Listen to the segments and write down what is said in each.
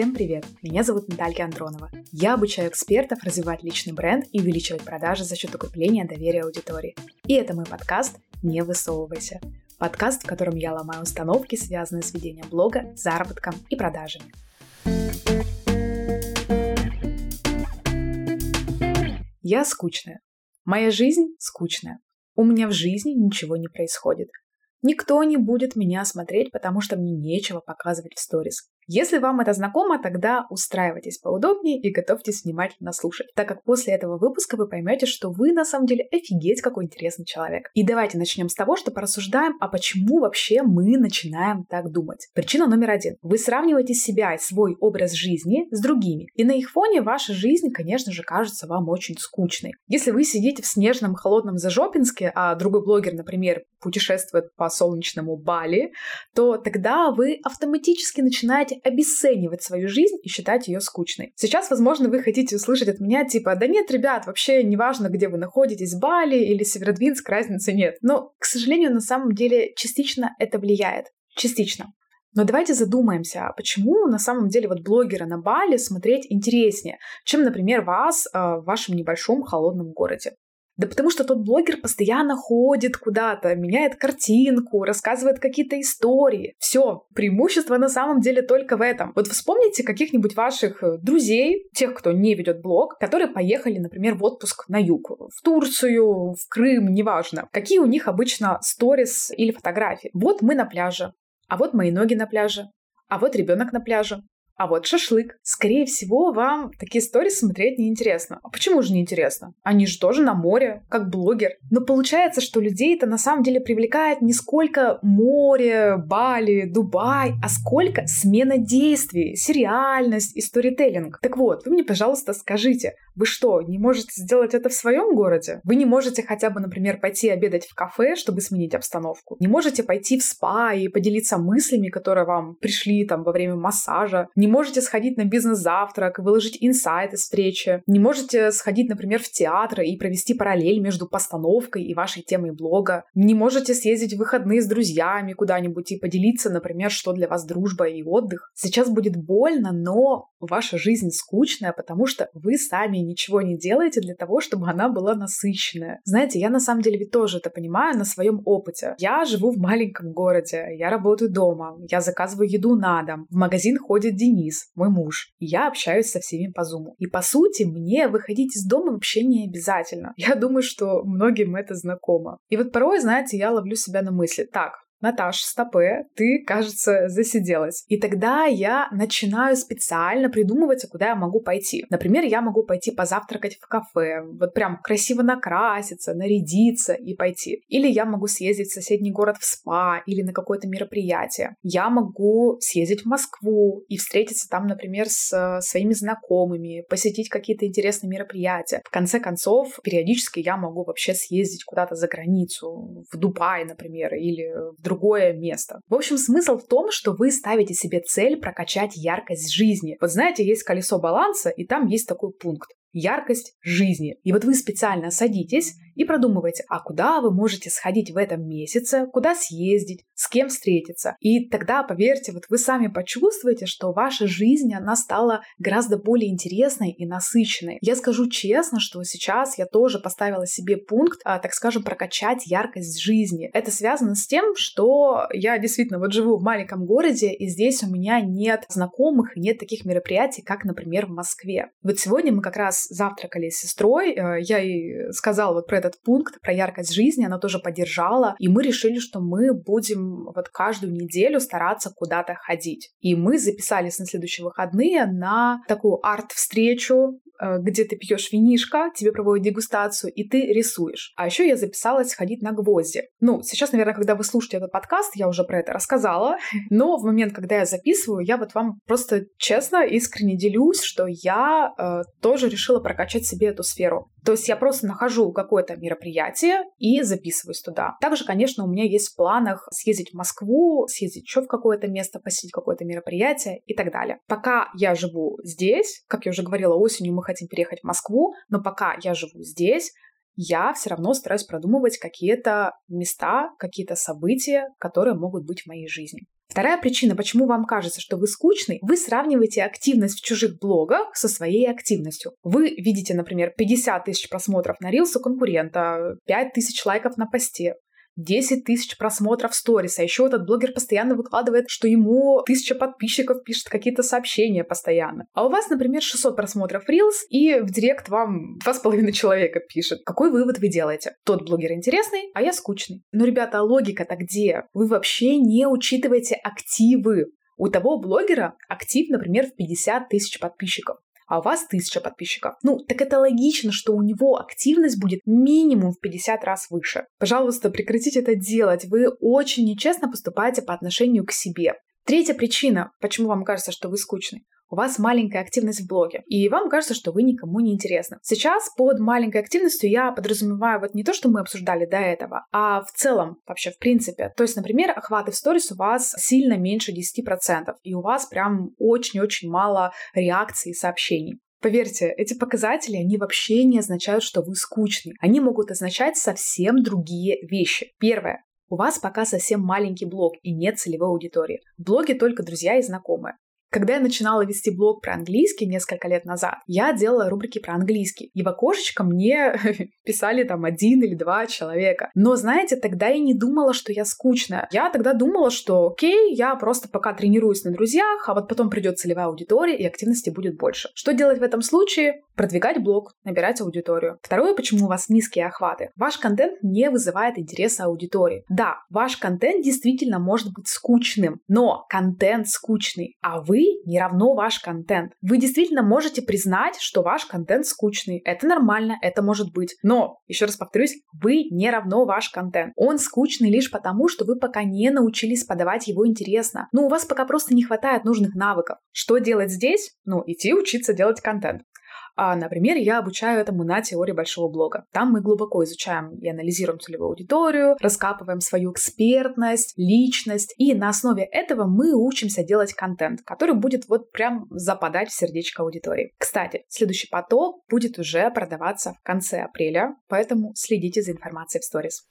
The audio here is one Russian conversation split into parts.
Всем привет! Меня зовут Наталья Андронова. Я обучаю экспертов развивать личный бренд и увеличивать продажи за счет укрепления доверия аудитории. И это мой подкаст «Не высовывайся». Подкаст, в котором я ломаю установки, связанные с ведением блога, заработком и продажами. Я скучная. Моя жизнь скучная. У меня в жизни ничего не происходит. Никто не будет меня смотреть, потому что мне нечего показывать в сторис. Если вам это знакомо, тогда устраивайтесь поудобнее и готовьтесь внимательно слушать, так как после этого выпуска вы поймете, что вы на самом деле офигеть какой интересный человек. И давайте начнем с того, что порассуждаем, а почему вообще мы начинаем так думать. Причина номер один. Вы сравниваете себя и свой образ жизни с другими, и на их фоне ваша жизнь, конечно же, кажется вам очень скучной. Если вы сидите в снежном холодном Зажопинске, а другой блогер, например, путешествует по солнечному Бали, то тогда вы автоматически начинаете обесценивать свою жизнь и считать ее скучной. Сейчас, возможно, вы хотите услышать от меня типа, да нет, ребят, вообще неважно, где вы находитесь, Бали или Северодвинск, разницы нет. Но, к сожалению, на самом деле частично это влияет. Частично. Но давайте задумаемся, а почему на самом деле вот блогера на Бали смотреть интереснее, чем, например, вас э, в вашем небольшом холодном городе. Да потому что тот блогер постоянно ходит куда-то, меняет картинку, рассказывает какие-то истории. Все, преимущество на самом деле только в этом. Вот вспомните каких-нибудь ваших э, друзей, тех, кто не ведет блог, которые поехали, например, в отпуск на юг, в Турцию, в Крым, неважно. Какие у них обычно сторис или фотографии? Вот мы на пляже, а вот мои ноги на пляже, а вот ребенок на пляже. А вот шашлык. Скорее всего, вам такие истории смотреть неинтересно. А почему же неинтересно? Они же тоже на море, как блогер. Но получается, что людей это на самом деле привлекает не сколько море, Бали, Дубай, а сколько смена действий, сериальность и сторителлинг. Так вот, вы мне, пожалуйста, скажите, вы что, не можете сделать это в своем городе? Вы не можете хотя бы, например, пойти обедать в кафе, чтобы сменить обстановку? Не можете пойти в спа и поделиться мыслями, которые вам пришли там во время массажа? Не можете сходить на бизнес-завтрак, выложить инсайты встречи, не можете сходить, например, в театр и провести параллель между постановкой и вашей темой блога, не можете съездить в выходные с друзьями куда-нибудь и поделиться, например, что для вас дружба и отдых. Сейчас будет больно, но ваша жизнь скучная, потому что вы сами ничего не делаете для того, чтобы она была насыщенная. Знаете, я на самом деле ведь тоже это понимаю на своем опыте. Я живу в маленьком городе, я работаю дома, я заказываю еду на дом, в магазин ходит Денис, Денис, мой муж, я общаюсь со всеми по зуму. И по сути, мне выходить из дома вообще не обязательно. Я думаю, что многим это знакомо. И вот порой, знаете, я ловлю себя на мысли, так, Наташ, стопе, ты, кажется, засиделась. И тогда я начинаю специально придумывать, куда я могу пойти. Например, я могу пойти позавтракать в кафе, вот прям красиво накраситься, нарядиться и пойти. Или я могу съездить в соседний город в спа или на какое-то мероприятие. Я могу съездить в Москву и встретиться там, например, с своими знакомыми, посетить какие-то интересные мероприятия. В конце концов, периодически я могу вообще съездить куда-то за границу, в Дубай, например, или в другое место. В общем, смысл в том, что вы ставите себе цель прокачать яркость жизни. Вот знаете, есть колесо баланса, и там есть такой пункт яркость жизни. И вот вы специально садитесь и продумываете, а куда вы можете сходить в этом месяце, куда съездить, с кем встретиться. И тогда, поверьте, вот вы сами почувствуете, что ваша жизнь, она стала гораздо более интересной и насыщенной. Я скажу честно, что сейчас я тоже поставила себе пункт, а, так скажем, прокачать яркость жизни. Это связано с тем, что я действительно вот живу в маленьком городе, и здесь у меня нет знакомых, нет таких мероприятий, как, например, в Москве. Вот сегодня мы как раз завтракали с сестрой, э, я ей сказала вот про этот пункт, про яркость жизни, она тоже поддержала, и мы решили, что мы будем вот каждую неделю стараться куда-то ходить. И мы записались на следующие выходные на такую арт-встречу Э, где ты пьешь винишко, тебе проводят дегустацию, и ты рисуешь. А еще я записалась ходить на гвозди. Ну, сейчас, наверное, когда вы слушаете этот подкаст, я уже про это рассказала, но в момент, когда я записываю, я вот вам просто честно, искренне делюсь, что я э, тоже решила прокачать себе эту сферу. То есть я просто нахожу какое-то мероприятие и записываюсь туда. Также, конечно, у меня есть в планах съездить в Москву, съездить еще в какое-то место, посетить какое-то мероприятие и так далее. Пока я живу здесь, как я уже говорила, осенью мы хотим переехать в Москву, но пока я живу здесь, я все равно стараюсь продумывать какие-то места, какие-то события, которые могут быть в моей жизни. Вторая причина, почему вам кажется, что вы скучный, вы сравниваете активность в чужих блогах со своей активностью. Вы видите, например, 50 тысяч просмотров на рилс конкурента, 5 тысяч лайков на посте. 10 тысяч просмотров сторис, а еще этот блогер постоянно выкладывает, что ему тысяча подписчиков пишет какие-то сообщения постоянно. А у вас, например, 600 просмотров Reels, и в директ вам 2,5 человека пишет. Какой вывод вы делаете? Тот блогер интересный, а я скучный. Но, ребята, а логика-то где? Вы вообще не учитываете активы. У того блогера актив, например, в 50 тысяч подписчиков а у вас тысяча подписчиков. Ну, так это логично, что у него активность будет минимум в 50 раз выше. Пожалуйста, прекратите это делать. Вы очень нечестно поступаете по отношению к себе. Третья причина, почему вам кажется, что вы скучный у вас маленькая активность в блоге, и вам кажется, что вы никому не интересны. Сейчас под маленькой активностью я подразумеваю вот не то, что мы обсуждали до этого, а в целом вообще в принципе. То есть, например, охваты в сторис у вас сильно меньше 10%, и у вас прям очень-очень мало реакций и сообщений. Поверьте, эти показатели, они вообще не означают, что вы скучный. Они могут означать совсем другие вещи. Первое. У вас пока совсем маленький блог и нет целевой аудитории. В блоге только друзья и знакомые. Когда я начинала вести блог про английский несколько лет назад, я делала рубрики про английский. И в окошечко мне писали там один или два человека. Но, знаете, тогда я не думала, что я скучная. Я тогда думала, что окей, я просто пока тренируюсь на друзьях, а вот потом придет целевая аудитория и активности будет больше. Что делать в этом случае? Продвигать блог, набирать аудиторию. Второе, почему у вас низкие охваты. Ваш контент не вызывает интереса аудитории. Да, ваш контент действительно может быть скучным, но контент скучный, а вы не равно ваш контент. Вы действительно можете признать, что ваш контент скучный. Это нормально, это может быть. Но, еще раз повторюсь, вы не равно ваш контент. Он скучный лишь потому, что вы пока не научились подавать его интересно. Ну, у вас пока просто не хватает нужных навыков. Что делать здесь? Ну, идти учиться делать контент. А, например, я обучаю этому на теории большого блога. Там мы глубоко изучаем и анализируем целевую аудиторию, раскапываем свою экспертность, личность, и на основе этого мы учимся делать контент, который будет вот прям западать в сердечко аудитории. Кстати, следующий поток будет уже продаваться в конце апреля, поэтому следите за информацией в сторис.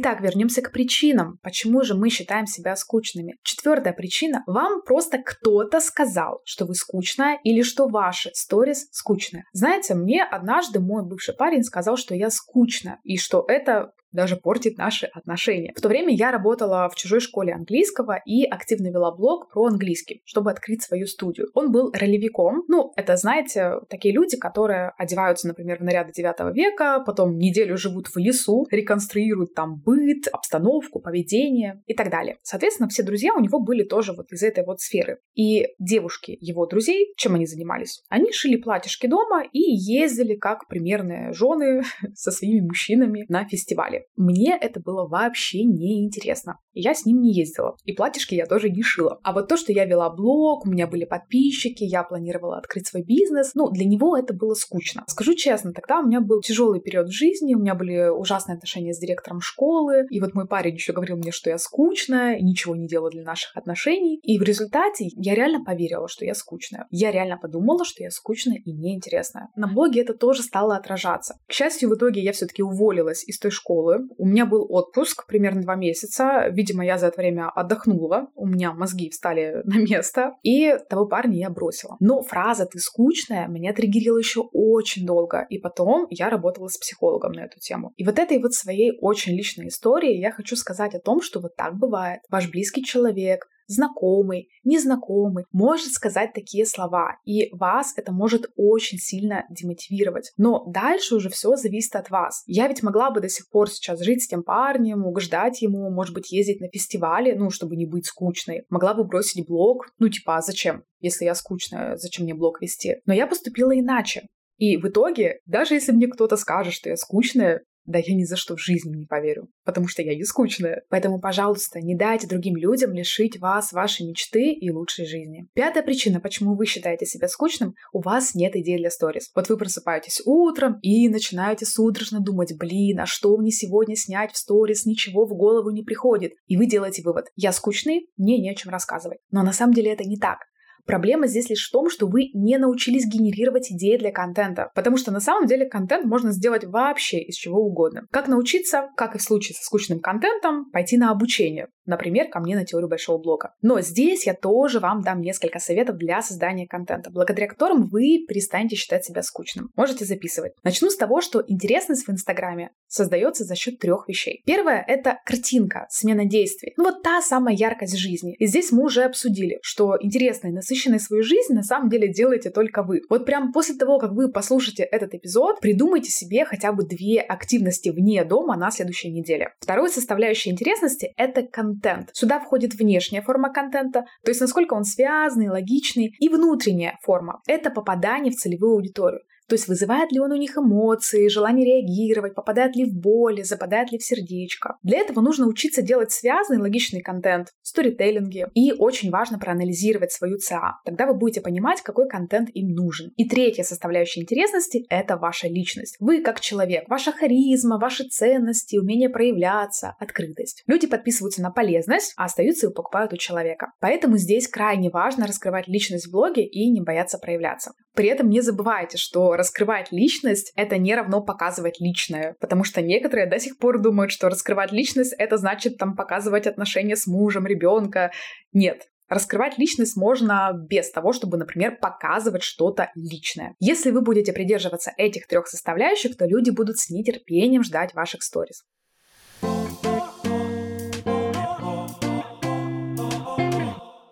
Итак, вернемся к причинам, почему же мы считаем себя скучными. Четвертая причина. Вам просто кто-то сказал, что вы скучная или что ваши сторис скучные. Знаете, мне однажды мой бывший парень сказал, что я скучная и что это даже портит наши отношения. В то время я работала в чужой школе английского и активно вела блог про английский, чтобы открыть свою студию. Он был ролевиком. Ну, это, знаете, такие люди, которые одеваются, например, в наряды 9 века, потом неделю живут в лесу, реконструируют там быт, обстановку, поведение и так далее. Соответственно, все друзья у него были тоже вот из этой вот сферы. И девушки его друзей, чем они занимались? Они шили платьишки дома и ездили как примерные жены со своими мужчинами на фестивале Мне это было вообще не интересно. Я с ним не ездила. И платьишки я тоже не шила. А вот то, что я вела блог, у меня были подписчики, я планировала открыть свой бизнес, ну, для него это было скучно. Скажу честно, тогда у меня был тяжелый период в жизни, у меня были ужасные отношения с директором школы, и вот мой парень еще говорил мне, что я скучная, ничего не делаю для наших отношений. И в результате я реально поверила, что я скучная. Я реально подумала, что я скучная и неинтересная. На блоге это тоже стало отражаться. К счастью, в итоге я все-таки уволилась из той школы. У меня был отпуск примерно два месяца. Видимо, я за это время отдохнула. У меня мозги встали на место. И того парня я бросила. Но фраза «ты скучная» меня триггерила еще очень долго. И потом я работала с психологом на эту тему. И вот этой вот своей очень личной истории я хочу сказать о том, что вот так бывает. Ваш близкий человек знакомый, незнакомый может сказать такие слова, и вас это может очень сильно демотивировать. Но дальше уже все зависит от вас. Я ведь могла бы до сих пор сейчас жить с тем парнем, угождать ему, может быть, ездить на фестивали, ну, чтобы не быть скучной. Могла бы бросить блог, ну, типа, а зачем? Если я скучная, зачем мне блог вести? Но я поступила иначе. И в итоге, даже если мне кто-то скажет, что я скучная, да я ни за что в жизни не поверю, потому что я не скучная. Поэтому, пожалуйста, не дайте другим людям лишить вас вашей мечты и лучшей жизни. Пятая причина, почему вы считаете себя скучным, у вас нет идей для сторис. Вот вы просыпаетесь утром и начинаете судорожно думать, блин, а что мне сегодня снять в сторис, ничего в голову не приходит. И вы делаете вывод, я скучный, мне не о чем рассказывать. Но на самом деле это не так. Проблема здесь лишь в том, что вы не научились генерировать идеи для контента, потому что на самом деле контент можно сделать вообще из чего угодно. Как научиться, как и в случае со скучным контентом, пойти на обучение. Например, ко мне на теорию большого блока. Но здесь я тоже вам дам несколько советов для создания контента, благодаря которым вы перестанете считать себя скучным. Можете записывать. Начну с того, что интересность в Инстаграме создается за счет трех вещей. Первое — это картинка, смена действий. Ну вот та самая яркость жизни. И здесь мы уже обсудили, что интересной, насыщенной свою жизнь на самом деле делаете только вы. Вот прям после того, как вы послушаете этот эпизод, придумайте себе хотя бы две активности вне дома на следующей неделе. Второй составляющей интересности — это контент. Сюда входит внешняя форма контента, то есть насколько он связанный, логичный, и внутренняя форма — это попадание в целевую аудиторию. То есть вызывает ли он у них эмоции, желание реагировать, попадает ли в боли, западает ли в сердечко. Для этого нужно учиться делать связанный логичный контент, сторителлинги. И очень важно проанализировать свою ЦА. Тогда вы будете понимать, какой контент им нужен. И третья составляющая интересности — это ваша личность. Вы как человек, ваша харизма, ваши ценности, умение проявляться, открытость. Люди подписываются на полезность, а остаются и покупают у человека. Поэтому здесь крайне важно раскрывать личность в блоге и не бояться проявляться. При этом не забывайте, что раскрывать личность — это не равно показывать личное, потому что некоторые до сих пор думают, что раскрывать личность — это значит там показывать отношения с мужем, ребенка. Нет, Раскрывать личность можно без того, чтобы, например, показывать что-то личное. Если вы будете придерживаться этих трех составляющих, то люди будут с нетерпением ждать ваших сториз.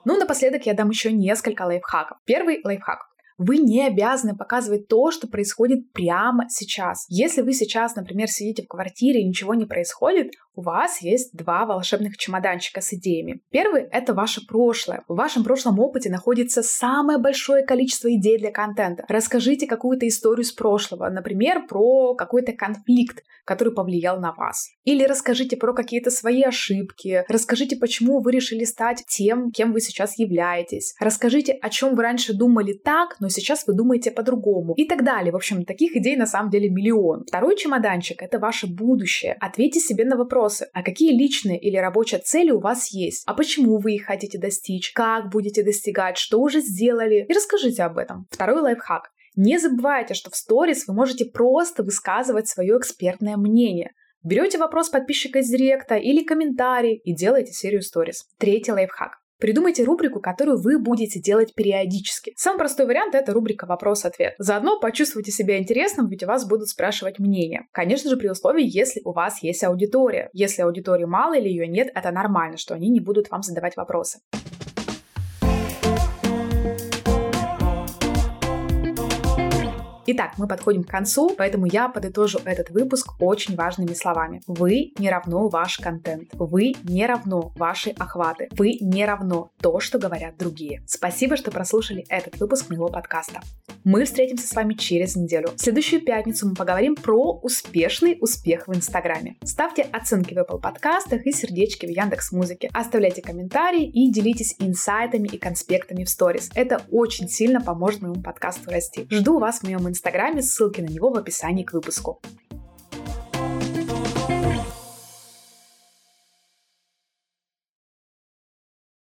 Ну, напоследок я дам еще несколько лайфхаков. Первый лайфхак. Вы не обязаны показывать то, что происходит прямо сейчас. Если вы сейчас, например, сидите в квартире и ничего не происходит, у вас есть два волшебных чемоданчика с идеями. Первый — это ваше прошлое. В вашем прошлом опыте находится самое большое количество идей для контента. Расскажите какую-то историю с прошлого, например, про какой-то конфликт, который повлиял на вас. Или расскажите про какие-то свои ошибки, расскажите, почему вы решили стать тем, кем вы сейчас являетесь. Расскажите, о чем вы раньше думали так, но сейчас вы думаете по-другому. И так далее. В общем, таких идей на самом деле миллион. Второй чемоданчик — это ваше будущее. Ответьте себе на вопрос, вопросы. А какие личные или рабочие цели у вас есть? А почему вы их хотите достичь? Как будете достигать? Что уже сделали? И расскажите об этом. Второй лайфхак. Не забывайте, что в сторис вы можете просто высказывать свое экспертное мнение. Берете вопрос подписчика из директа или комментарий и делаете серию сторис. Третий лайфхак. Придумайте рубрику, которую вы будете делать периодически. Самый простой вариант — это рубрика «Вопрос-ответ». Заодно почувствуйте себя интересным, ведь у вас будут спрашивать мнение. Конечно же, при условии, если у вас есть аудитория. Если аудитории мало или ее нет, это нормально, что они не будут вам задавать вопросы. Итак, мы подходим к концу, поэтому я подытожу этот выпуск очень важными словами. Вы не равно ваш контент. Вы не равно ваши охваты. Вы не равно то, что говорят другие. Спасибо, что прослушали этот выпуск моего подкаста. Мы встретимся с вами через неделю. В следующую пятницу мы поговорим про успешный успех в Инстаграме. Ставьте оценки в Apple подкастах и сердечки в Яндекс Музыке. Оставляйте комментарии и делитесь инсайтами и конспектами в сторис. Это очень сильно поможет моему подкасту расти. Жду вас в моем инстаграме, ссылки на него в описании к выпуску.